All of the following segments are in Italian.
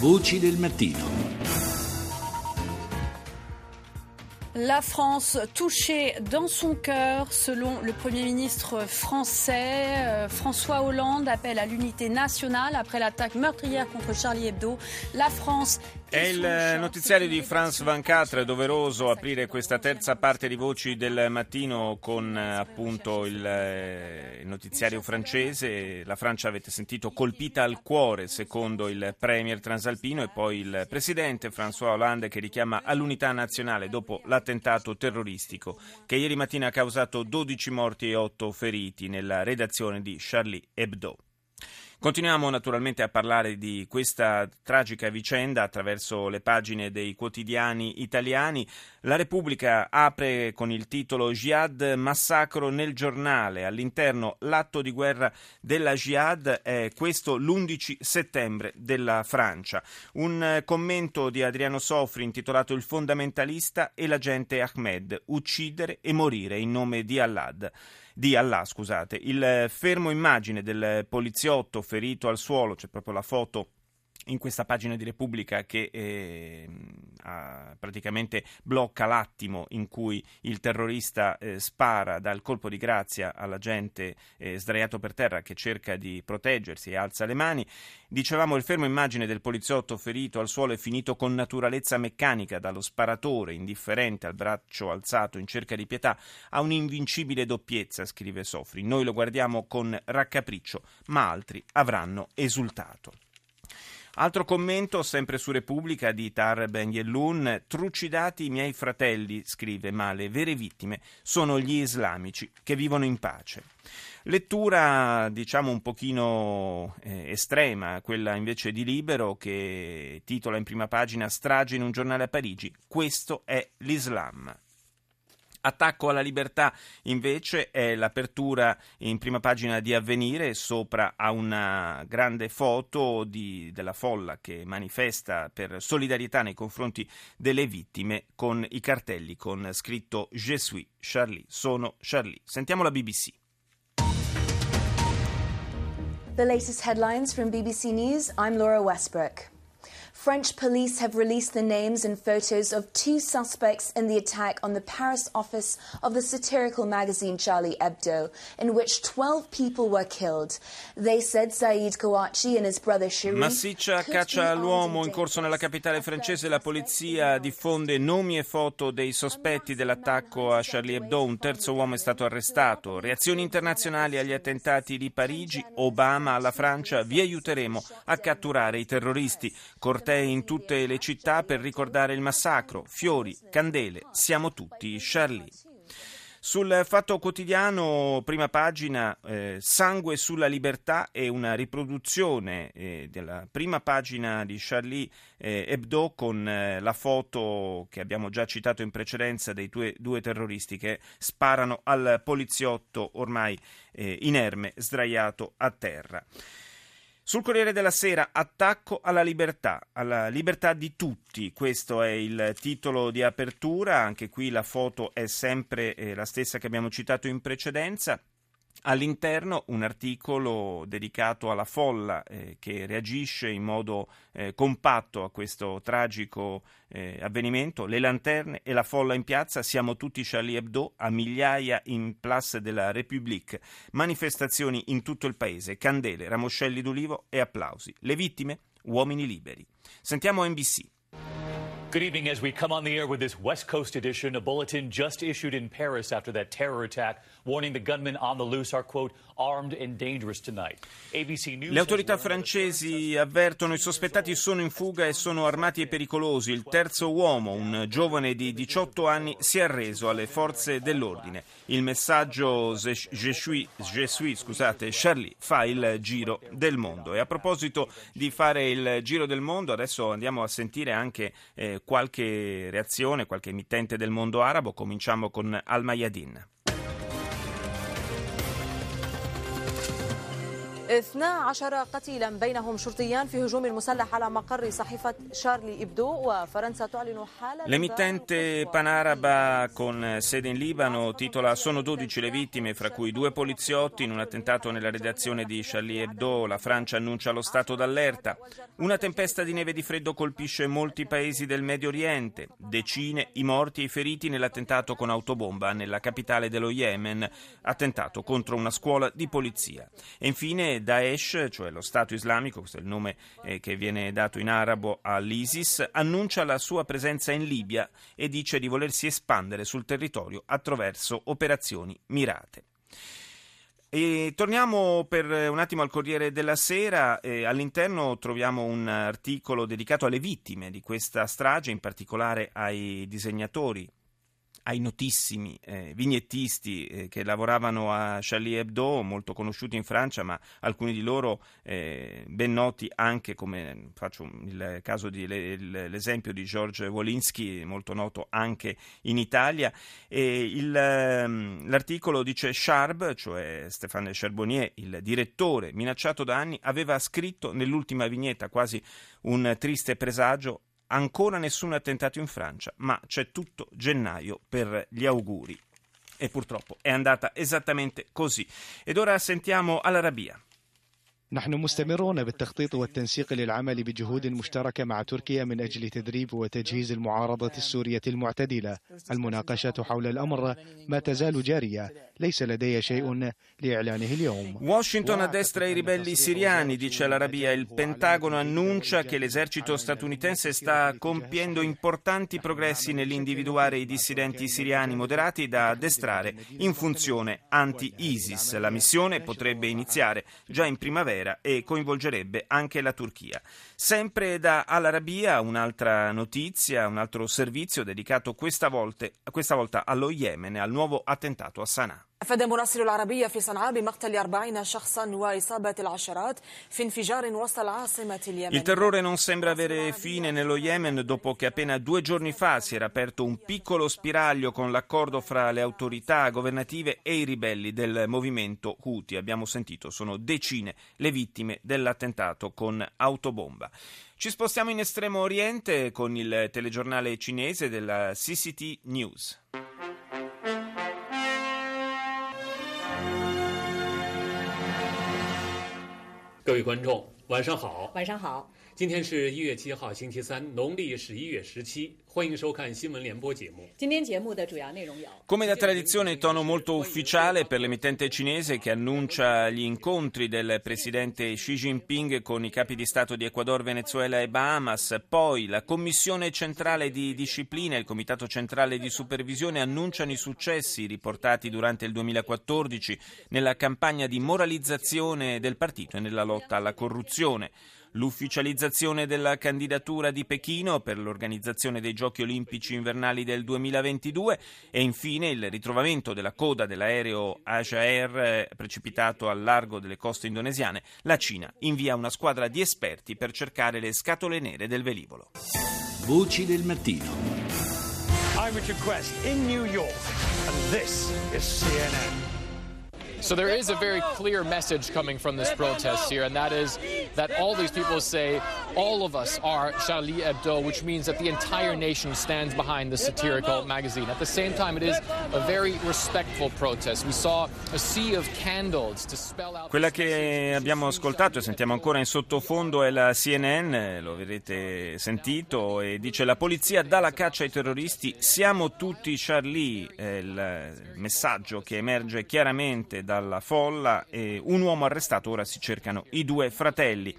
Voci del. La France touchée dans son cœur, selon le Premier ministre français. Euh, François Hollande appelle à l'unité nationale après l'attaque meurtrière contre Charlie Hebdo. La France È il notiziario di France 24, è doveroso aprire questa terza parte di Voci del Mattino con eh, appunto eh, il, notiziario francese. La Francia, avete sentito, colpita al cuore secondo il Premier transalpino e poi il Presidente François Hollande che richiama all'unità nazionale dopo l'attentato terroristico che ieri mattina ha causato 12 morti e 8 feriti nella redazione di Charlie Hebdo. Continuiamo naturalmente a parlare di questa tragica vicenda attraverso le pagine dei quotidiani italiani. La Repubblica apre con il titolo Jihad massacro nel giornale. All'interno l'atto di guerra della Jihad è questo l'11 settembre della Francia. Un commento di Adriano Sofri intitolato Il fondamentalista e l'agente Ahmed, uccidere e morire in nome di Allah di Allah, scusate. Il fermo immagine del poliziotto ferito al suolo, c'è proprio la foto in questa pagina di Repubblica che eh, praticamente blocca l'attimo in cui il terrorista eh, spara dal colpo di grazia alla gente eh, sdraiato per terra che cerca di proteggersi e alza le mani. Dicevamo il fermo immagine del poliziotto ferito al suolo è finito con naturalezza meccanica dallo sparatore indifferente al braccio alzato in cerca di pietà ha un'invincibile doppiezza, scrive Sofri. Noi lo guardiamo con raccapriccio, ma altri avranno esultato. Altro commento, sempre su Repubblica, di Tar Ben Yellun. Trucidati i miei fratelli, scrive, ma le vere vittime sono gli islamici che vivono in pace. Lettura, diciamo, un pochino eh, estrema, quella invece di Libero, che titola in prima pagina Strage in un giornale a Parigi. Questo è l'Islam. Attacco alla libertà invece è l'apertura in prima pagina di Avvenire, sopra a una grande foto di, della folla che manifesta per solidarietà nei confronti delle vittime con i cartelli con scritto Je suis Charlie, sono Charlie. Sentiamo la BBC. The latest headlines from BBC News, I'm Laura Westbrook. French police have released the names and photos of two suspects in the attack on the Paris office of the satirical magazine Charlie Hebdo, in which 12 people were killed. They said Saeed Kouachi and his brother Sharif. Massiccia caccia all'uomo in corso nella capitale francese. La polizia diffonde nomi e foto dei sospetti dell'attacco a Charlie Hebdo. Un terzo uomo è stato arrestato. Reazioni internazionali agli attentati di Parigi. Obama alla Francia. Vi aiuteremo a catturare i terroristi. Cortei cortei in tutte le città per ricordare il massacro, fiori, candele, siamo tutti Charlie. Sul Fatto Quotidiano, prima pagina, eh, Sangue sulla libertà e una riproduzione eh, della prima pagina di Charlie eh, Hebdo con eh, la foto che abbiamo già citato in precedenza dei due, due terroristi che sparano al poliziotto ormai eh, inerme, sdraiato a terra. Sul Corriere della Sera, attacco alla libertà, alla libertà di tutti, questo è il titolo di apertura, anche qui la foto è sempre eh, la stessa che abbiamo citato in precedenza. All'interno un articolo dedicato alla folla eh, che reagisce in modo eh, compatto a questo tragico eh, avvenimento. Le lanterne e la folla in piazza, siamo tutti Charlie Hebdo, a migliaia in Place de la République. Manifestazioni in tutto il paese, candele, ramoscelli d'ulivo e applausi. Le vittime? Uomini liberi. Sentiamo NBC. Good evening. As we come on the air with this West Coast edition, a bulletin just issued in Paris after that terror attack, warning the gunmen on the loose are, quote, armed and dangerous tonight. ABC News Le autorità francesi avvertono i sospettati sono in fuga e sono armati e pericolosi. Il terzo uomo, un giovane di 18 anni, si è arreso alle forze dell'ordine. Il messaggio Je suis, je suis scusate, Charlie fa il giro del mondo. E a proposito di fare il giro del mondo, adesso andiamo a sentire anche eh, qualche reazione, qualche emittente del mondo arabo. Cominciamo con Al Mayadin. 12 قتيلا بينهم شرطيان في هجوم مسلح على مقر صحيفة شارلي إبدو وفرنسا تعلن حالة L'emittente panaraba con sede in Libano titola Sono 12 le vittime, fra cui due poliziotti in un attentato nella redazione di Charlie Hebdo. La Francia annuncia lo stato d'allerta. Una tempesta di neve e di freddo colpisce molti paesi del Medio Oriente. Decine i morti e i feriti nell'attentato con autobomba nella capitale dello Yemen, attentato contro una scuola di polizia. E infine Daesh, cioè lo Stato islamico, questo è il nome eh, che viene dato in arabo all'ISIS, annuncia la sua presenza in Libia e dice di volersi espandere sul territorio attraverso operazioni mirate. E torniamo per un attimo al Corriere della Sera, eh, all'interno troviamo un articolo dedicato alle vittime di questa strage, in particolare ai disegnatori ai notissimi eh, vignettisti eh, che lavoravano a Charlie Hebdo, molto conosciuti in Francia, ma alcuni di loro eh, ben noti anche come faccio il caso di, l'esempio di George Wolinski, molto noto anche in Italia. Il, ehm, l'articolo dice Charb, cioè Stéphane Charbonnier, il direttore minacciato da anni, aveva scritto nell'ultima vignetta quasi un triste presagio Ancora nessun attentato in Francia, ma c'è tutto gennaio per gli auguri. E purtroppo è andata esattamente così. Ed ora sentiamo Al-Arabia. نحن مستمرون بالتخطيط والتنسيق للعمل بجهود مشتركة مع تركيا من أجل تدريب وتجهيز المعارضة السورية المعتدلة المناقشة حول الأمر ما تزال جارية ليس لدي شيء لإعلانه اليوم Washington addestra i ribelli siriani, dice l'Arabia. Il Pentagono annuncia che l'esercito statunitense sta compiendo importanti progressi nell'individuare i dissidenti siriani moderati da addestrare in funzione anti-ISIS. La missione potrebbe iniziare già in primavera primavera e coinvolgerebbe anche la Turchia. Sempre da Al-Arabia un'altra notizia, un altro servizio dedicato questa volta, questa volta allo Yemen al nuovo attentato a Sana'a. أفاد مراسل العربية في صنعاء بمقتل 40 شخصا وإصابة العشرات في انفجار وسط العاصمة اليمنية. Il terrore non sembra avere fine nello Yemen dopo che appena due giorni fa si era aperto un piccolo spiraglio con l'accordo fra le autorità governative e i ribelli del movimento Houthi. Abbiamo sentito, sono decine le vittime dell'attentato con autobomba. Ci spostiamo in estremo oriente con il telegiornale cinese della CCT News. 各位观众，晚上好。晚上好。今天是一月七号，星期三，农历十一月十七。欢迎收看新闻联播节目。今天节目的主要内容有：come da tradizione, tono molto ufficiale per l'emittente cinese che annuncia gli incontri del presidente Xi Jinping con i capi di Stato di Ecuador, Venezuela e Bahamas. Poi la Commissione centrale di disciplina e il Comitato centrale di supervisione annunciano i successi riportati durante il 2014 nella campagna di moralizzazione del partito e nella lotta alla corruzione l'ufficializzazione della candidatura di Pechino per l'organizzazione dei Giochi olimpici invernali del 2022 e infine il ritrovamento della coda dell'aereo Asia Air precipitato al largo delle coste indonesiane. La Cina invia una squadra di esperti per cercare le scatole nere del velivolo. Voci del mattino. I'm Richard Quest in New York and this is CNN. So there is a very clear message coming from this protest here, and that is that all these people say all of us are Charlie Hebdo, which means that the entire nation stands behind the satirical magazine. At the same time, it is a very respectful protest. We saw a sea of candles to spell out. Quella che abbiamo ascoltato e sentiamo ancora in sottofondo è la CNN, lo avrete sentito, e dice la polizia dà la caccia ai terroristi, siamo tutti Charlie, è il messaggio che emerge chiaramente dalla folla un uomo arrestato, ora si cercano i due fratelli.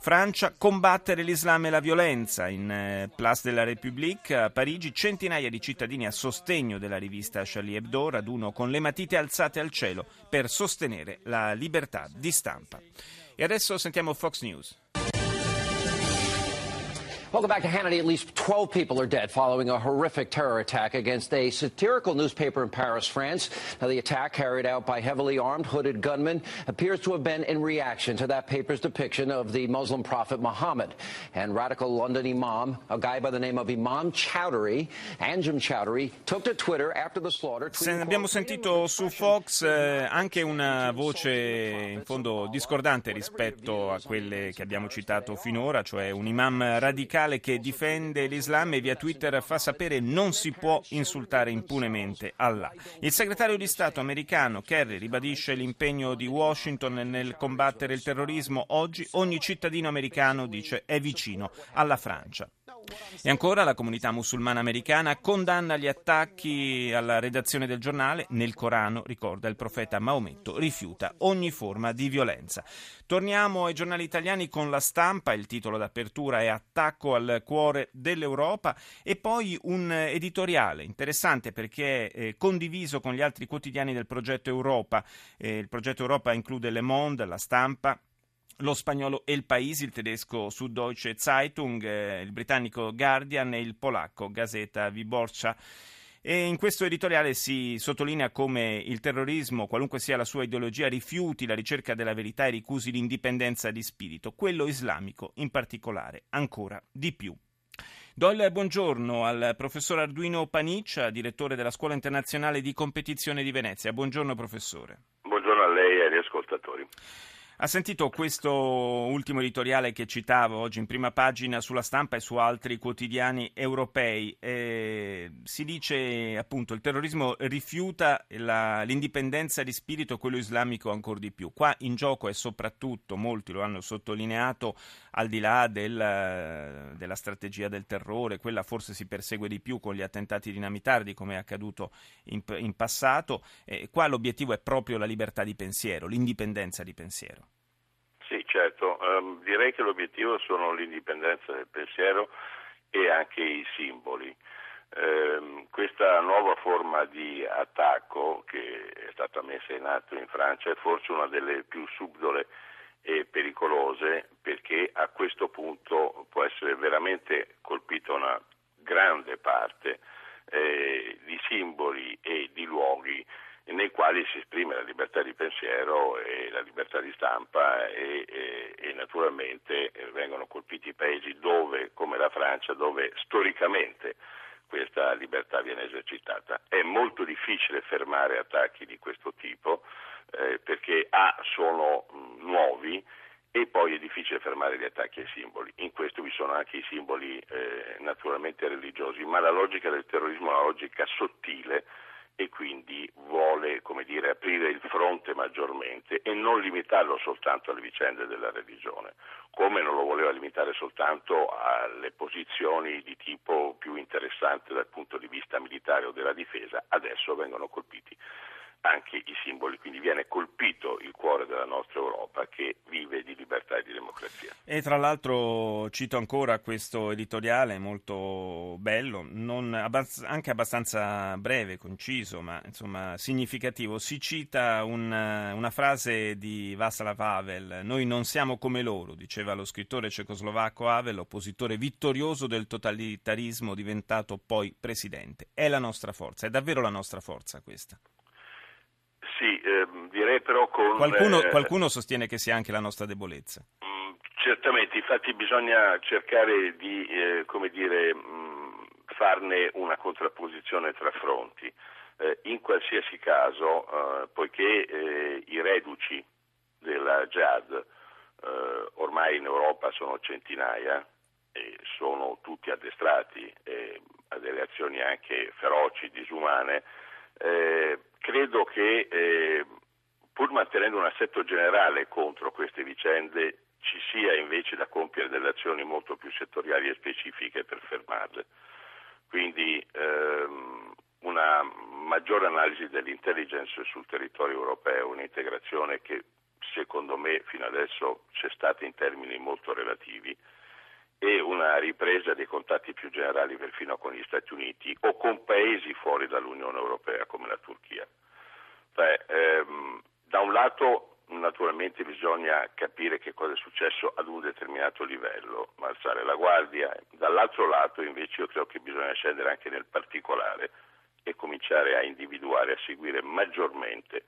Francia, combattere l'Islam e la violenza. In eh, Place de la République a Parigi centinaia di cittadini a sostegno della rivista Charlie Hebdo, raduno con le matite alzate al cielo per sostenere la libertà di stampa. E adesso sentiamo Fox News. Welcome back to Hannity. At least 12 people are dead following a horrific terror attack against a satirical newspaper in Paris, France. Now, the attack, carried out by heavily armed, hooded gunmen, appears to have been in reaction to that paper's depiction of the Muslim prophet Muhammad. And radical London imam, a guy by the name of Imam Chowdhury, Anjem Chowdhury, took to Twitter after the slaughter. Se abbiamo sentito su Fox eh, anche una voce in fondo discordante rispetto a quelle che abbiamo citato finora, cioè un imam radicale che difende l'Islam e via Twitter fa sapere non si può insultare impunemente Allah. Il segretario di Stato americano Kerry ribadisce l'impegno di Washington nel combattere il terrorismo. Oggi ogni cittadino americano dice è vicino alla Francia. E ancora la comunità musulmana americana condanna gli attacchi alla redazione del giornale. Nel Corano, ricorda il profeta Maometto, rifiuta ogni forma di violenza. Torniamo ai giornali italiani con la stampa, il titolo d'apertura è Attacco al cuore dell'Europa e poi un editoriale interessante perché è condiviso con gli altri quotidiani del progetto Europa. Eh, il progetto Europa include Le Monde, la stampa, lo spagnolo El País, il tedesco Süddeutsche Zeitung, eh, il britannico Guardian e il polacco Gazeta Wyborcza. E in questo editoriale si sottolinea come il terrorismo, qualunque sia la sua ideologia, rifiuti la ricerca della verità e ricusi l'indipendenza di spirito, quello islamico in particolare, ancora di più. Do il buongiorno al professor Arduino Paniccia, direttore della Scuola Internazionale di Competizione di Venezia. Buongiorno professore. Buongiorno a lei e agli ascoltatori. Ha sentito questo ultimo editoriale che citavo oggi in prima pagina sulla stampa e su altri quotidiani europei. Eh, si dice appunto il terrorismo rifiuta la, l'indipendenza di spirito, quello islamico ancora di più. Qua in gioco è soprattutto, molti lo hanno sottolineato, al di là del, della strategia del terrore, quella forse si persegue di più con gli attentati dinamitardi come è accaduto in, in passato. Eh, qua l'obiettivo è proprio la libertà di pensiero, l'indipendenza di pensiero. Certo, um, direi che l'obiettivo sono l'indipendenza del pensiero e anche i simboli. Um, questa nuova forma di attacco che è stata messa in atto in Francia è forse una delle più subdole e pericolose perché a questo punto può essere veramente colpita una grande parte eh, di simboli e nei quali si esprime la libertà di pensiero e la libertà di stampa e, e, e naturalmente eh, vengono colpiti i paesi dove, come la Francia, dove storicamente questa libertà viene esercitata. È molto difficile fermare attacchi di questo tipo eh, perché A sono nuovi e poi è difficile fermare gli attacchi ai simboli. In questo vi sono anche i simboli eh, naturalmente religiosi, ma la logica del terrorismo è una logica sottile e quindi vuole dire, aprire il fronte maggiormente e non limitarlo soltanto alle vicende della religione, come non lo voleva limitare soltanto alle posizioni di tipo più interessante dal punto di vista militare o della difesa, adesso vengono colpiti anche i simboli, quindi viene colpito il cuore della nostra Europa che vive di libertà e di democrazia. E tra l'altro cito ancora questo editoriale molto bello, abbast- anche abbastanza breve, conciso, ma insomma significativo. Si cita un, una frase di Václav Havel, noi non siamo come loro, diceva lo scrittore cecoslovacco Havel, oppositore vittorioso del totalitarismo diventato poi presidente. È la nostra forza, è davvero la nostra forza questa. Sì, ehm, direi però con... Qualcuno, eh, qualcuno, sostiene che sia anche la nostra debolezza. Mh, mm, certamente, infatti bisogna cercare di, eh, come dire, mh, mm, farne una contrapposizione tra fronti. Eh, in qualsiasi caso, eh, poiché eh, i reduci della eh, ormai in Europa sono centinaia e sono tutti addestrati a delle azioni anche feroci, disumane, eh, credo che eh, pur mantenendo un assetto generale contro queste vicende ci sia invece da compiere delle azioni molto più settoriali e specifiche per fermarle. Quindi ehm, una maggiore analisi dell'intelligence sul territorio europeo, un'integrazione che secondo me fino adesso c'è stata in termini molto relativi, e una ripresa dei contatti più generali perfino con gli Stati Uniti o con paesi fuori dall'Unione Europea come la Turchia. Beh, ehm, da un lato naturalmente bisogna capire che cosa è successo ad un determinato livello, ma alzare la guardia. Dall'altro lato invece io credo che bisogna scendere anche nel particolare e cominciare a individuare, a seguire maggiormente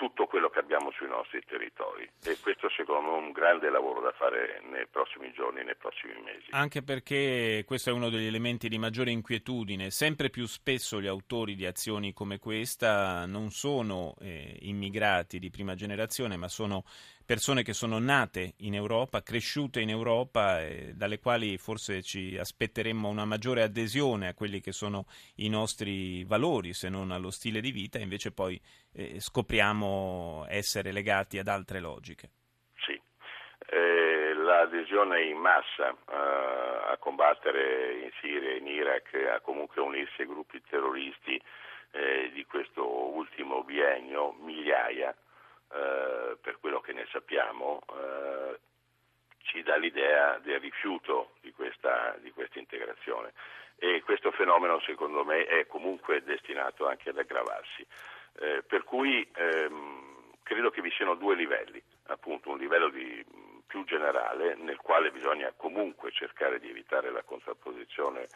tutto quello che abbiamo sui nostri territori e questo secondo me è un grande lavoro da fare nei prossimi giorni, nei prossimi mesi. Anche perché questo è uno degli elementi di maggiore inquietudine, sempre più spesso gli autori di azioni come questa non sono eh, immigrati di prima generazione ma sono persone che sono nate in Europa, cresciute in Europa, e dalle quali forse ci aspetteremmo una maggiore adesione a quelli che sono i nostri valori, se non allo stile di vita, invece poi eh, scopriamo essere legati ad altre logiche. Sì, eh, l'adesione in massa eh, a combattere in Siria e in Iraq, a comunque unirsi ai gruppi terroristi eh, di questo ultimo biennio, migliaia, eh, per quello che ne sappiamo, eh, ci dà l'idea del rifiuto di questa, di questa, integrazione e questo fenomeno secondo me è comunque destinato anche ad aggravarsi. Eh, per cui ehm, credo che vi siano due livelli, appunto un livello di, più generale nel quale bisogna comunque cercare di evitare la contrapposizione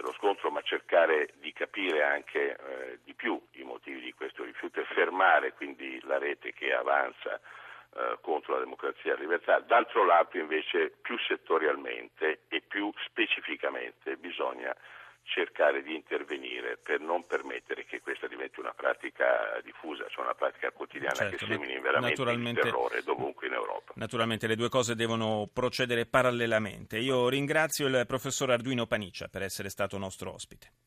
lo scontro, ma cercare di capire anche eh, di più i motivi di questo rifiuto e fermare quindi la rete che avanza eh, contro la democrazia e la libertà. D'altro lato invece più settorialmente e più specificamente bisogna cercare di intervenire per non permettere che questa diventi una pratica diffusa, cioè una pratica quotidiana certo, che semini veramente il terrore dovunque in Europa. Naturalmente le due cose devono procedere parallelamente. Io ringrazio il professor Arduino Paniccia per essere stato nostro ospite.